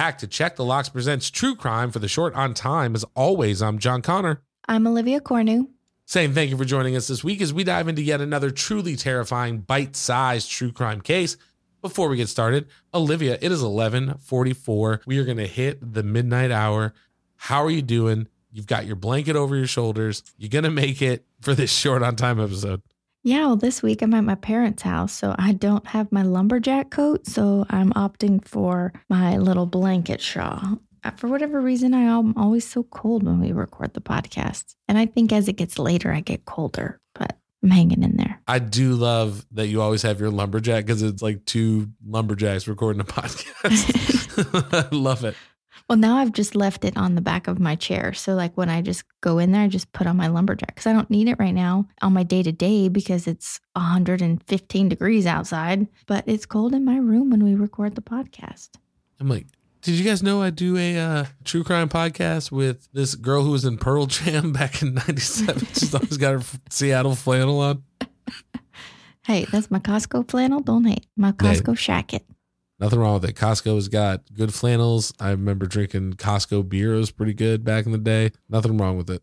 Back to Check the Locks presents True Crime for the short on time. As always, I'm John Conner. I'm Olivia Cornu. Saying thank you for joining us this week as we dive into yet another truly terrifying, bite-sized true crime case. Before we get started, Olivia, it is 11:44. We are going to hit the midnight hour. How are you doing? You've got your blanket over your shoulders. You're going to make it for this short on time episode. Yeah, well, this week I'm at my parents' house, so I don't have my lumberjack coat, so I'm opting for my little blanket shawl. Uh, For whatever reason, I am always so cold when we record the podcast. And I think as it gets later, I get colder, but I'm hanging in there. I do love that you always have your lumberjack because it's like two lumberjacks recording a podcast. I love it. Well, now I've just left it on the back of my chair. So, like when I just go in there, I just put on my lumberjack because I don't need it right now on my day to day because it's 115 degrees outside, but it's cold in my room when we record the podcast. I'm like, did you guys know I do a uh, true crime podcast with this girl who was in Pearl Jam back in '97? She's always got her Seattle flannel on. Hey, that's my Costco flannel. Don't hate my Costco shacket. Nothing wrong with it. Costco's got good flannels. I remember drinking Costco beer. It was pretty good back in the day. Nothing wrong with it.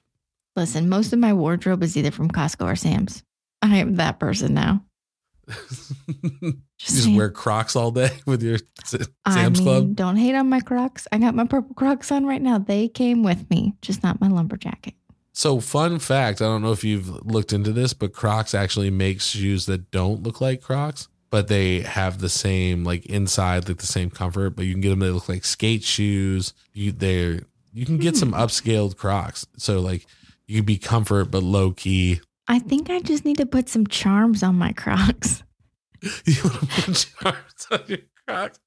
Listen, most of my wardrobe is either from Costco or Sam's. I am that person now. you just wear Crocs all day with your S- I Sam's mean, Club. don't hate on my Crocs. I got my purple Crocs on right now. They came with me, just not my lumberjacket. So, fun fact I don't know if you've looked into this, but Crocs actually makes shoes that don't look like Crocs, but they have the same, like inside, like the same comfort, but you can get them, they look like skate shoes. You, they're, you can get some Hmm. upscaled Crocs. So, like, you be comfort, but low key. I think I just need to put some charms on my Crocs. You want to put charms on your Crocs?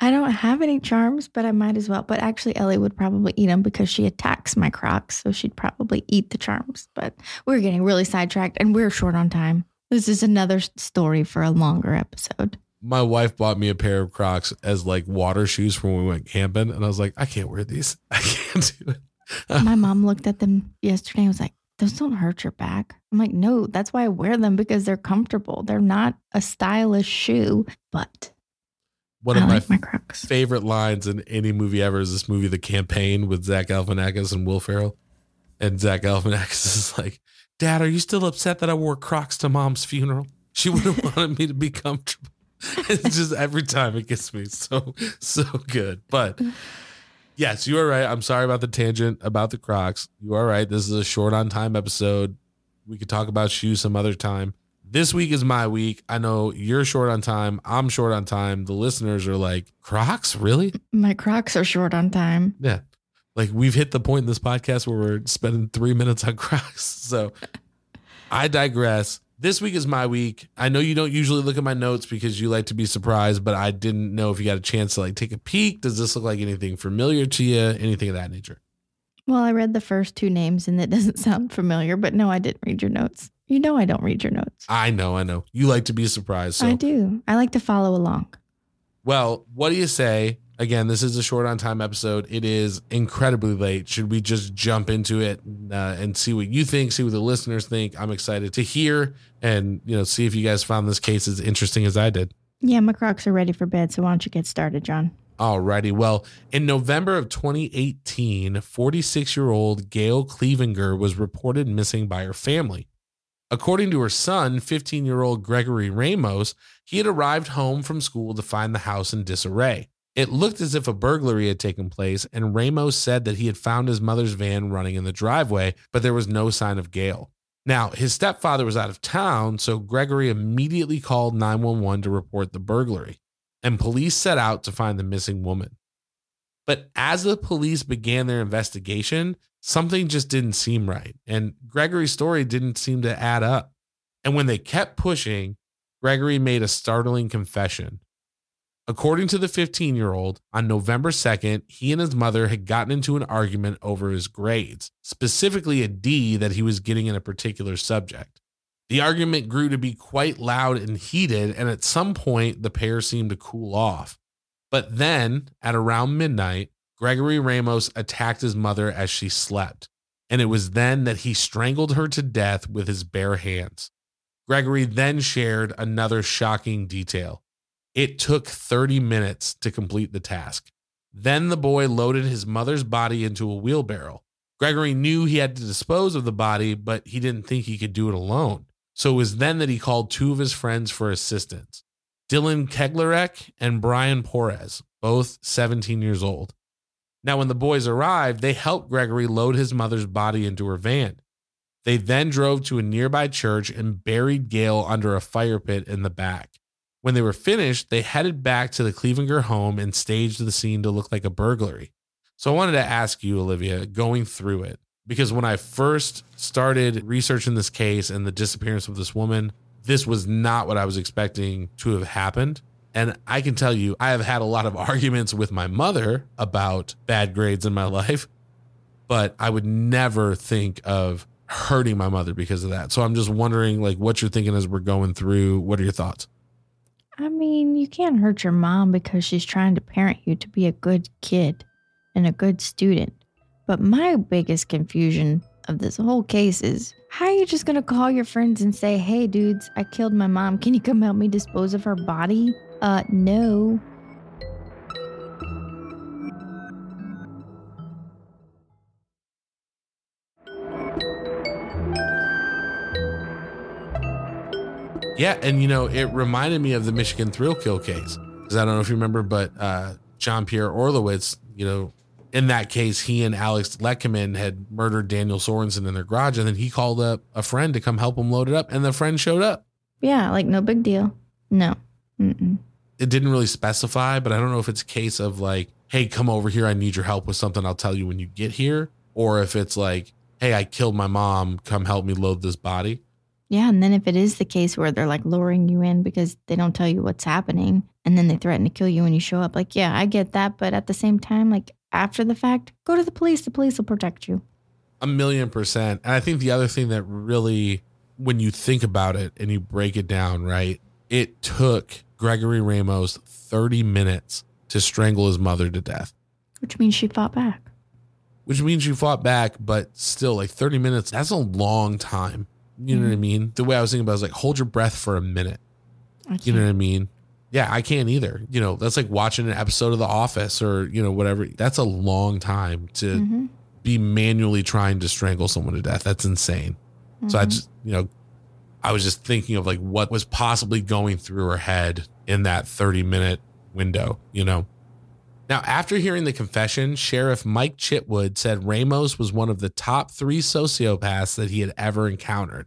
I don't have any charms, but I might as well. But actually, Ellie would probably eat them because she attacks my Crocs. So she'd probably eat the charms. But we're getting really sidetracked and we're short on time. This is another story for a longer episode. My wife bought me a pair of Crocs as like water shoes for when we went camping. And I was like, I can't wear these. I can't do it. My mom looked at them yesterday and was like, those don't hurt your back. I'm like, no, that's why I wear them because they're comfortable. They're not a stylish shoe, but One of my my Crocs. favorite lines in any movie ever is this movie, The Campaign, with Zach Galifianakis and Will Ferrell. And Zach Galifianakis is like, "Dad, are you still upset that I wore Crocs to Mom's funeral? She would have wanted me to be comfortable." It's just every time it gets me so so good. But yes, you are right. I'm sorry about the tangent about the Crocs. You are right. This is a short on time episode. We could talk about shoes some other time. This week is my week. I know you're short on time. I'm short on time. The listeners are like, Crocs? Really? My Crocs are short on time. Yeah. Like we've hit the point in this podcast where we're spending three minutes on Crocs. So I digress. this week is my week. I know you don't usually look at my notes because you like to be surprised, but I didn't know if you got a chance to like take a peek. Does this look like anything familiar to you? Anything of that nature? Well, I read the first two names and it doesn't sound familiar, but no, I didn't read your notes. You know I don't read your notes. I know, I know. You like to be surprised. So I do. I like to follow along. Well, what do you say? Again, this is a short on time episode. It is incredibly late. Should we just jump into it uh, and see what you think, see what the listeners think? I'm excited to hear and you know see if you guys found this case as interesting as I did. Yeah, my crocs are ready for bed, so why don't you get started, John? Alrighty. Well, in November of 2018, 46 year old Gail Cleavenger was reported missing by her family. According to her son, 15 year old Gregory Ramos, he had arrived home from school to find the house in disarray. It looked as if a burglary had taken place, and Ramos said that he had found his mother's van running in the driveway, but there was no sign of Gail. Now, his stepfather was out of town, so Gregory immediately called 911 to report the burglary, and police set out to find the missing woman. But as the police began their investigation, something just didn't seem right, and Gregory's story didn't seem to add up. And when they kept pushing, Gregory made a startling confession. According to the 15 year old, on November 2nd, he and his mother had gotten into an argument over his grades, specifically a D that he was getting in a particular subject. The argument grew to be quite loud and heated, and at some point, the pair seemed to cool off. But then, at around midnight, Gregory Ramos attacked his mother as she slept, and it was then that he strangled her to death with his bare hands. Gregory then shared another shocking detail. It took 30 minutes to complete the task. Then the boy loaded his mother's body into a wheelbarrow. Gregory knew he had to dispose of the body, but he didn't think he could do it alone. So it was then that he called two of his friends for assistance Dylan Keglarek and Brian Porez, both 17 years old. Now, when the boys arrived, they helped Gregory load his mother's body into her van. They then drove to a nearby church and buried Gail under a fire pit in the back. When they were finished, they headed back to the Cleavenger home and staged the scene to look like a burglary. So I wanted to ask you, Olivia, going through it, because when I first started researching this case and the disappearance of this woman, this was not what I was expecting to have happened. And I can tell you, I have had a lot of arguments with my mother about bad grades in my life, but I would never think of hurting my mother because of that. So I'm just wondering, like, what you're thinking as we're going through. What are your thoughts? I mean, you can't hurt your mom because she's trying to parent you to be a good kid and a good student. But my biggest confusion of this whole case is how are you just to call your friends and say, hey, dudes, I killed my mom. Can you come help me dispose of her body? Uh, no. Yeah, and you know, it reminded me of the Michigan Thrill Kill case. Because I don't know if you remember, but uh, John Pierre Orlewicz, you know, in that case, he and Alex Letkemann had murdered Daniel Sorensen in their garage, and then he called up a friend to come help him load it up, and the friend showed up. Yeah, like no big deal. No. Mm-mm. It didn't really specify, but I don't know if it's a case of like, hey, come over here. I need your help with something. I'll tell you when you get here. Or if it's like, hey, I killed my mom. Come help me load this body. Yeah, and then if it is the case where they're like luring you in because they don't tell you what's happening and then they threaten to kill you when you show up, like, yeah, I get that. But at the same time, like after the fact, go to the police. The police will protect you. A million percent. And I think the other thing that really, when you think about it and you break it down, right, it took Gregory Ramos 30 minutes to strangle his mother to death. Which means she fought back. Which means you fought back, but still, like 30 minutes, that's a long time. You know what I mean? The way I was thinking about it was like, hold your breath for a minute. You know what I mean? Yeah, I can't either. You know, that's like watching an episode of The Office or, you know, whatever. That's a long time to Mm-hmm. be manually trying to strangle someone to death. That's insane. So I just, you know, I was just thinking of like what was possibly going through her head in that 30 minute window, you know? Now, after hearing the confession, Sheriff Mike Chitwood said Ramos was one of the top three sociopaths that he had ever encountered.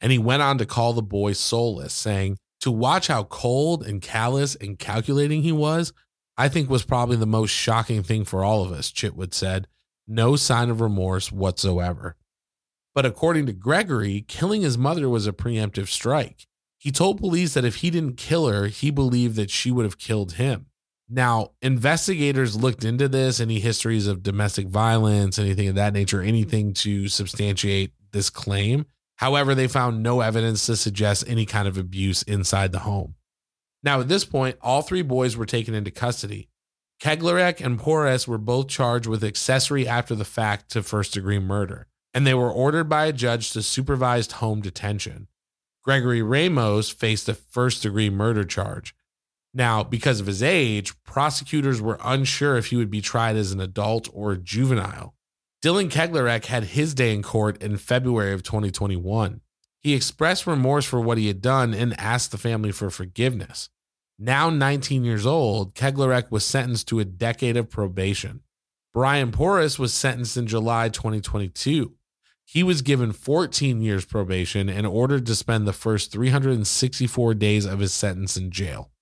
And he went on to call the boy soulless, saying, To watch how cold and callous and calculating he was, I think was probably the most shocking thing for all of us, Chitwood said. No sign of remorse whatsoever. But according to Gregory, killing his mother was a preemptive strike. He told police that if he didn't kill her, he believed that she would have killed him. Now, investigators looked into this, any histories of domestic violence, anything of that nature, anything to substantiate this claim. However, they found no evidence to suggest any kind of abuse inside the home. Now, at this point, all three boys were taken into custody. Keglerek and Porras were both charged with accessory after the fact to first degree murder, and they were ordered by a judge to supervised home detention. Gregory Ramos faced a first degree murder charge. Now, because of his age, prosecutors were unsure if he would be tried as an adult or juvenile. Dylan Keglerek had his day in court in February of 2021. He expressed remorse for what he had done and asked the family for forgiveness. Now 19 years old, Keglerek was sentenced to a decade of probation. Brian Porras was sentenced in July 2022. He was given 14 years probation and ordered to spend the first 364 days of his sentence in jail.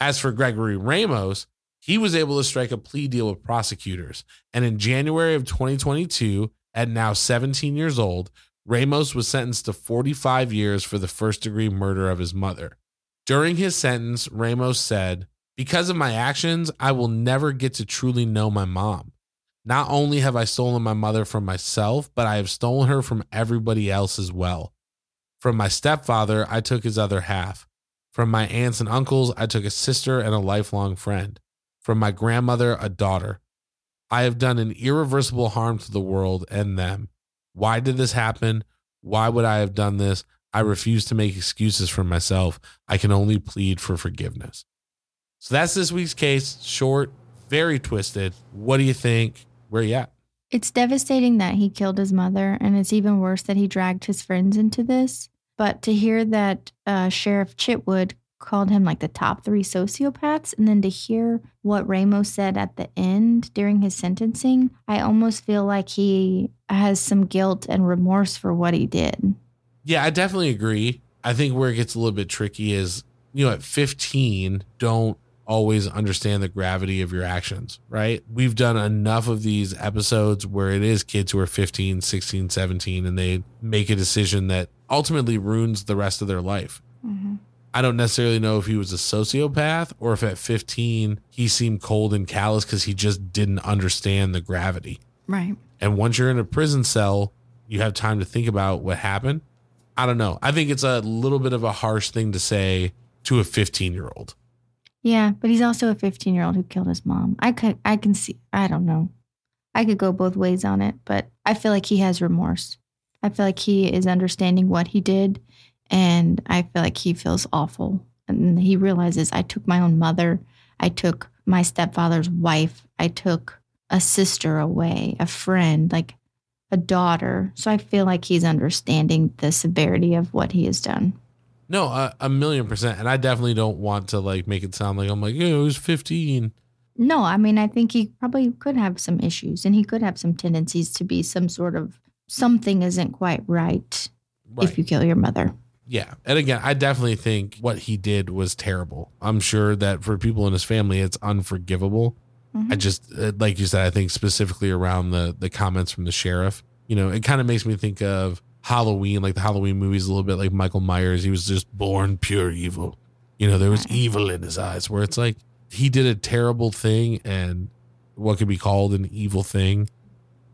As for Gregory Ramos, he was able to strike a plea deal with prosecutors. And in January of 2022, at now 17 years old, Ramos was sentenced to 45 years for the first degree murder of his mother. During his sentence, Ramos said, Because of my actions, I will never get to truly know my mom. Not only have I stolen my mother from myself, but I have stolen her from everybody else as well. From my stepfather, I took his other half. From my aunts and uncles, I took a sister and a lifelong friend. From my grandmother, a daughter. I have done an irreversible harm to the world and them. Why did this happen? Why would I have done this? I refuse to make excuses for myself. I can only plead for forgiveness. So that's this week's case. Short, very twisted. What do you think? Where you at? It's devastating that he killed his mother, and it's even worse that he dragged his friends into this. But to hear that uh, Sheriff Chitwood called him like the top three sociopaths. And then to hear what Ramos said at the end during his sentencing, I almost feel like he has some guilt and remorse for what he did. Yeah, I definitely agree. I think where it gets a little bit tricky is, you know, at 15, don't always understand the gravity of your actions, right? We've done enough of these episodes where it is kids who are 15, 16, 17, and they make a decision that ultimately ruins the rest of their life. Mm-hmm. I don't necessarily know if he was a sociopath or if at 15 he seemed cold and callous because he just didn't understand the gravity. Right. And once you're in a prison cell, you have time to think about what happened. I don't know. I think it's a little bit of a harsh thing to say to a 15 year old. Yeah, but he's also a 15 year old who killed his mom. I could, I can see, I don't know. I could go both ways on it, but I feel like he has remorse. I feel like he is understanding what he did and I feel like he feels awful. And he realizes I took my own mother, I took my stepfather's wife, I took a sister away, a friend, like a daughter. So I feel like he's understanding the severity of what he has done. No, a, a million percent. And I definitely don't want to like make it sound like I'm like, yeah, he was 15. No, I mean, I think he probably could have some issues and he could have some tendencies to be some sort of something isn't quite right, right. if you kill your mother yeah. And again, I definitely think what he did was terrible. I'm sure that for people in his family, it's unforgivable. Mm-hmm. I just, uh, like you said, I think specifically around the the comments from the sheriff. You know, it kind of makes me think of Halloween, like the Halloween movies, a little bit like Michael Myers. He was just born pure evil. You know, there was evil in his eyes. Where it's like he did a terrible thing and what could be called an evil thing,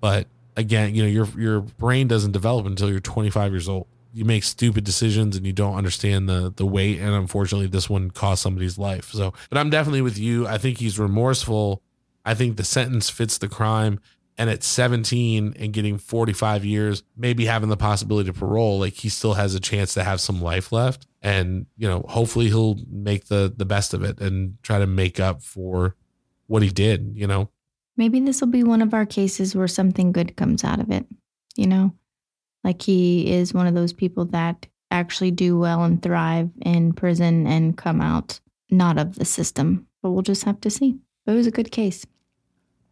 but again, you know, your your brain doesn't develop until you're 25 years old you make stupid decisions and you don't understand the the weight and unfortunately this one cost somebody's life so but i'm definitely with you i think he's remorseful i think the sentence fits the crime and at 17 and getting 45 years maybe having the possibility to parole like he still has a chance to have some life left and you know hopefully he'll make the the best of it and try to make up for what he did you know maybe this will be one of our cases where something good comes out of it you know like he is one of those people that actually do well and thrive in prison and come out not of the system. But we'll just have to see. But it was a good case.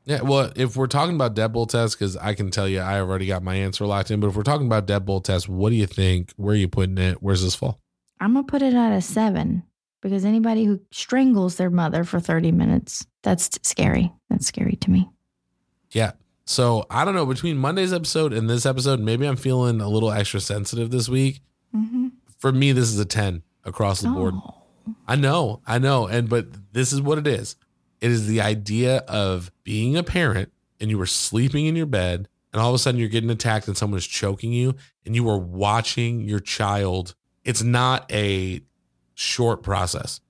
Yeah, well, if we're talking about deadbolt test, because I can tell you I already got my answer locked in. But if we're talking about deadbolt test, what do you think? Where are you putting it? Where's this fall? I'm gonna put it at a seven because anybody who strangles their mother for 30 minutes, that's scary. That's scary to me. Yeah, So I don't know. Between Monday's episode and this episode, maybe I'm feeling a little extra sensitive this week. Mm-hmm. For me, this is a 10 across the board. Oh. I know, I know. And but this is what it is. It is the idea of being a parent and you were sleeping in your bed and all of a sudden you're getting attacked and someone is choking you and you are watching your child. It's not a short process.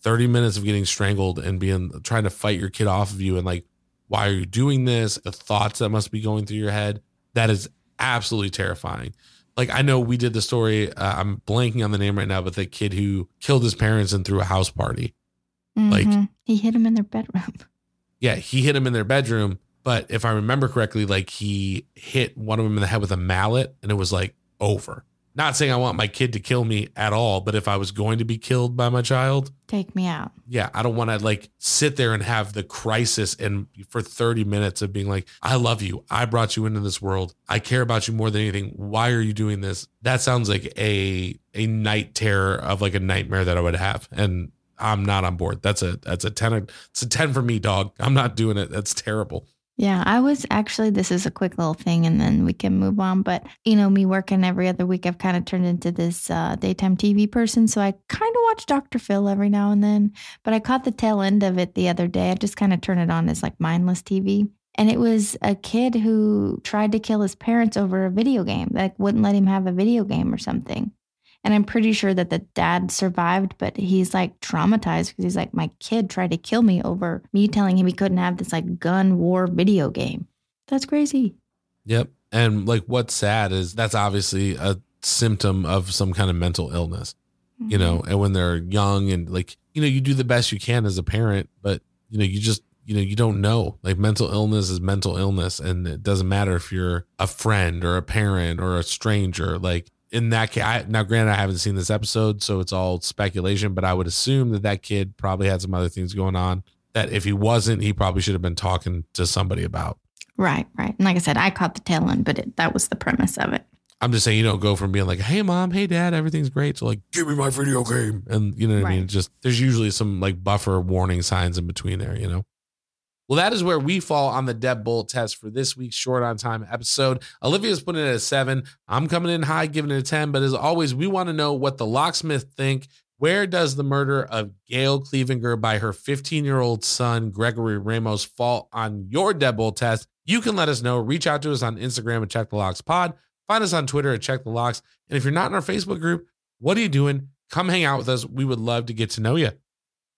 30 minutes of getting strangled and being trying to fight your kid off of you and like why are you doing this? The thoughts that must be going through your head. That is absolutely terrifying like I know we did the story. Uh, I'm blanking on the name right now, but the kid who killed his parents and threw a house party. Like- Mhm. he hit him in their bedroom. Yeah, he hit him in their bedroom, but if I remember correctly, like he hit one of them in the head with a mallet, and it was like over. Not saying I want my kid to kill me at all, but if I was going to be killed by my child, Take me out. yeah, I don't want to like sit there and have the crisis and for 30 minutes of being like, I love you. I brought you into this world. I care about you more than anything. Why are you doing this? That sounds like a a night terror of like a nightmare that I would have. And I'm not on board. That's a that's a 10 it's a 10 for me, dog. I'm not doing it. That's terrible. Yeah, I was actually, this is a quick little thing and then we can move on. But, you know, me working every other week, I've kind of turned into this uh, daytime TV person. So I kind of watch Dr. Phil every now and then. But I caught the tail end of it the other day. I just kind of turn it on as like mindless TV. And it was a kid who tried to kill his parents over a video game, like wouldn't let him have a video game or something. And I'm pretty sure that the dad survived, but he's like traumatized because he's like, my kid tried to kill me over me telling him he couldn't have this like gun war video game. That's crazy. Yep. And like what's sad is that's obviously a symptom of some kind of mental illness. you know, mm-hmm. and when they're young and like, you know, you do the best you can as a parent, but you know, you just, you know, you don't know. Like mental illness is mental illness. And it doesn't matter if you're a friend or a parent or a stranger. Like in that case, I, now granted, I haven't seen this episode, so it's all speculation, but I would assume that that kid probably had some other things going on that if he wasn't, he probably should have been talking to somebody about. Right, right. And like I said, I caught the tail end, but it, that was the premise of it. I'm just saying you don't go from being like, "Hey mom, hey dad, everything's great," to like, "Give me my video game," and you know what I mean. Just there's usually some like buffer warning signs in between there, you know. Well, that is where we fall on the deadbolt test for this week's short on time episode. Olivia's putting it at a seven. I'm coming in high, giving it a ten. But as always, we want to know what the locksmith think. Where does the murder of Gail Cleavenger by her 15 year old son, Gregory Ramos, fall on your deadbolt test? You can let us know. Reach out to us on Instagram at Check the Locks Pod. Find us on Twitter at Check the Locks. And if you're not in our Facebook group, what are you doing? Come hang out with us. We would love to get to know you.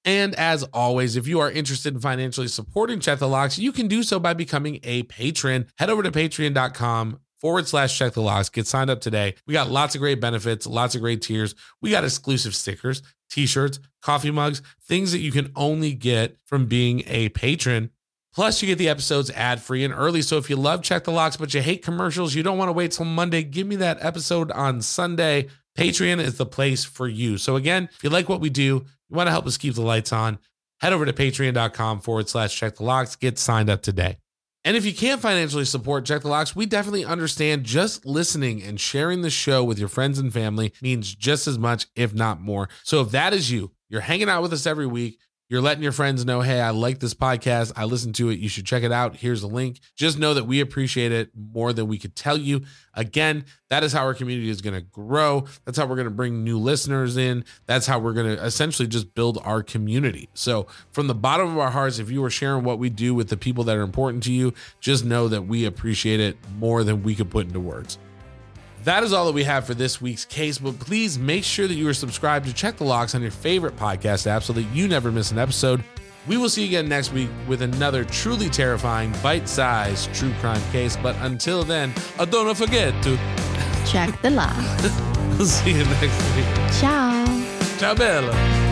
And as always, if you are interested in financially supporting Check the Locks, you can do so by becoming a patron. Head over to patreon.com forward slash check the locks. Get signed up today. We got lots of great benefits, lots of great tiers. We got exclusive stickers, t shirts, coffee mugs, things that you can only get from being a patron. Plus, you get the episodes ad free and early. So if you love Check the Locks, but you hate commercials, you don't want to wait till Monday, give me that episode on Sunday. Patreon is the place for you. So again, if you like what we do, you want to help us keep the lights on, head over to patreon.com forward slash check the locks. Get signed up today. And if you can't financially support Check the Locks, we definitely understand just listening and sharing the show with your friends and family means just as much, if not more. So if that is you, you're hanging out with us every week, you're letting your friends know, hey, I like this podcast. I listen to it. You should check it out. Here's a link. Just know that we appreciate it more than we could tell you. Again, that is how our community is going to grow. That's how we're going to bring new listeners in. That's how we're going to essentially just build our community. So, from the bottom of our hearts, if you are sharing what we do with the people that are important to you, just know that we appreciate it more than we could put into words. That is all that we have for this week's case, but please make sure that you are subscribed to Check the Locks on your favorite podcast app so that you never miss an episode. We will see you again next week with another truly terrifying, bite sized true crime case. But until then, uh, don't forget to Check the lock. see you next week. Ciao. Ciao, Bella.